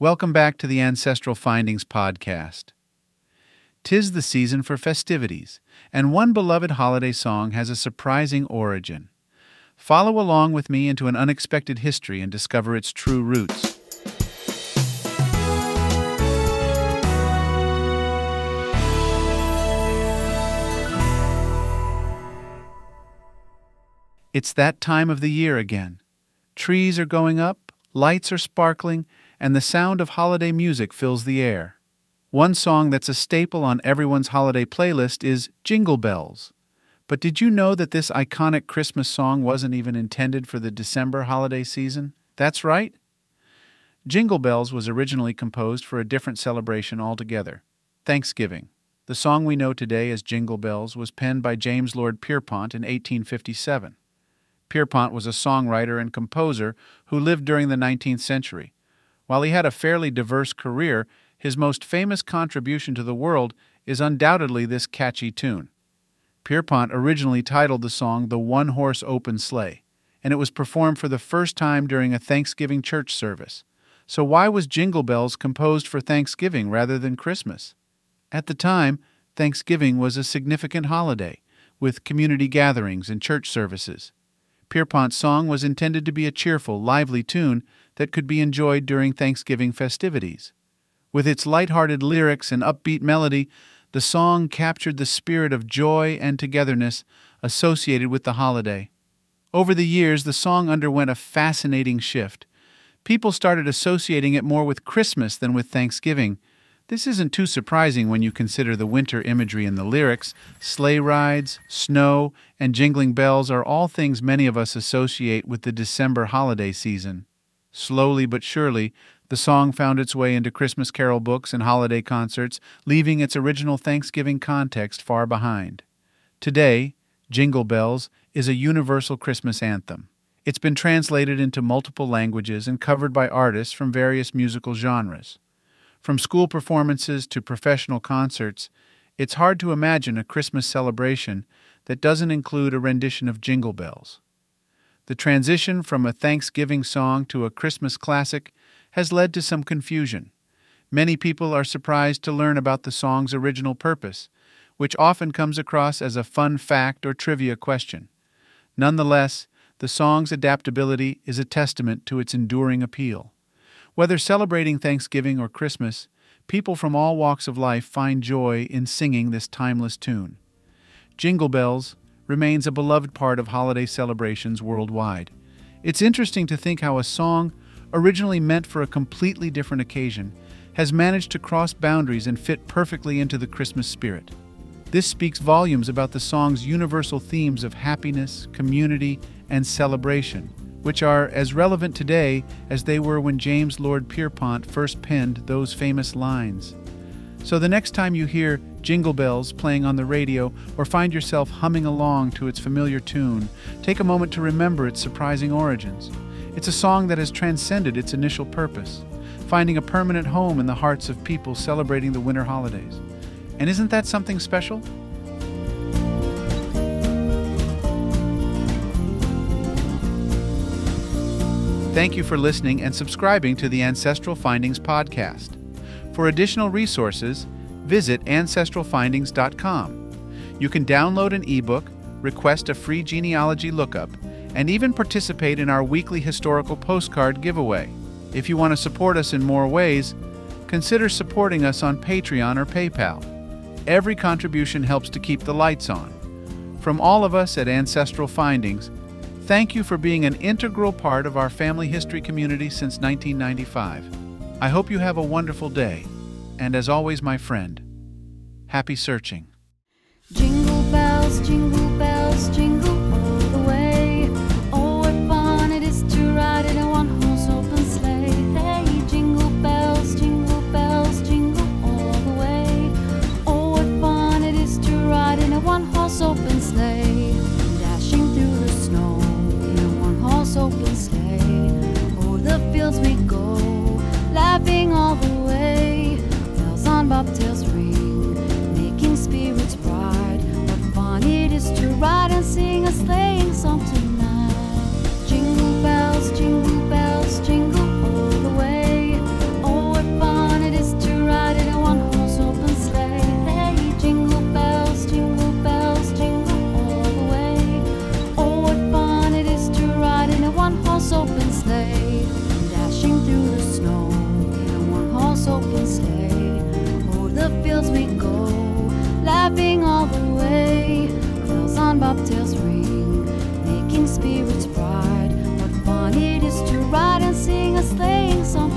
Welcome back to the Ancestral Findings podcast. Tis the season for festivities, and one beloved holiday song has a surprising origin. Follow along with me into an unexpected history and discover its true roots. It's that time of the year again. Trees are going up, lights are sparkling, and the sound of holiday music fills the air. One song that's a staple on everyone's holiday playlist is Jingle Bells. But did you know that this iconic Christmas song wasn't even intended for the December holiday season? That's right. Jingle Bells was originally composed for a different celebration altogether Thanksgiving. The song we know today as Jingle Bells was penned by James Lord Pierpont in 1857. Pierpont was a songwriter and composer who lived during the 19th century. While he had a fairly diverse career, his most famous contribution to the world is undoubtedly this catchy tune. Pierpont originally titled the song The One Horse Open Sleigh, and it was performed for the first time during a Thanksgiving church service. So, why was Jingle Bells composed for Thanksgiving rather than Christmas? At the time, Thanksgiving was a significant holiday, with community gatherings and church services. Pierpont's song was intended to be a cheerful, lively tune that could be enjoyed during Thanksgiving festivities. With its light-hearted lyrics and upbeat melody, the song captured the spirit of joy and togetherness associated with the holiday. Over the years, the song underwent a fascinating shift. People started associating it more with Christmas than with Thanksgiving. This isn't too surprising when you consider the winter imagery in the lyrics. Sleigh rides, snow, and jingling bells are all things many of us associate with the December holiday season. Slowly but surely, the song found its way into Christmas carol books and holiday concerts, leaving its original Thanksgiving context far behind. Today, Jingle Bells is a universal Christmas anthem. It's been translated into multiple languages and covered by artists from various musical genres. From school performances to professional concerts, it's hard to imagine a Christmas celebration that doesn't include a rendition of Jingle Bells. The transition from a Thanksgiving song to a Christmas classic has led to some confusion. Many people are surprised to learn about the song's original purpose, which often comes across as a fun fact or trivia question. Nonetheless, the song's adaptability is a testament to its enduring appeal. Whether celebrating Thanksgiving or Christmas, people from all walks of life find joy in singing this timeless tune. Jingle Bells remains a beloved part of holiday celebrations worldwide. It's interesting to think how a song originally meant for a completely different occasion, has managed to cross boundaries and fit perfectly into the Christmas spirit. This speaks volumes about the song's universal themes of happiness, community, and celebration, which are as relevant today as they were when James Lord Pierpont first penned those famous lines. So the next time you hear jingle bells playing on the radio or find yourself humming along to its familiar tune, take a moment to remember its surprising origins. It's a song that has transcended its initial purpose, finding a permanent home in the hearts of people celebrating the winter holidays. And isn't that something special? Thank you for listening and subscribing to the Ancestral Findings podcast. For additional resources, visit ancestralfindings.com. You can download an ebook, request a free genealogy lookup, and even participate in our weekly historical postcard giveaway. If you want to support us in more ways, consider supporting us on Patreon or PayPal. Every contribution helps to keep the lights on. From all of us at Ancestral Findings, thank you for being an integral part of our family history community since 1995. I hope you have a wonderful day, and as always, my friend, happy searching. Jingle bells, jingle bells, jingle bobtails ring, making spirits bright. What fun it is to ride and sing bobtails ring, making spirits bright. What fun it is to ride and sing a sleighing song.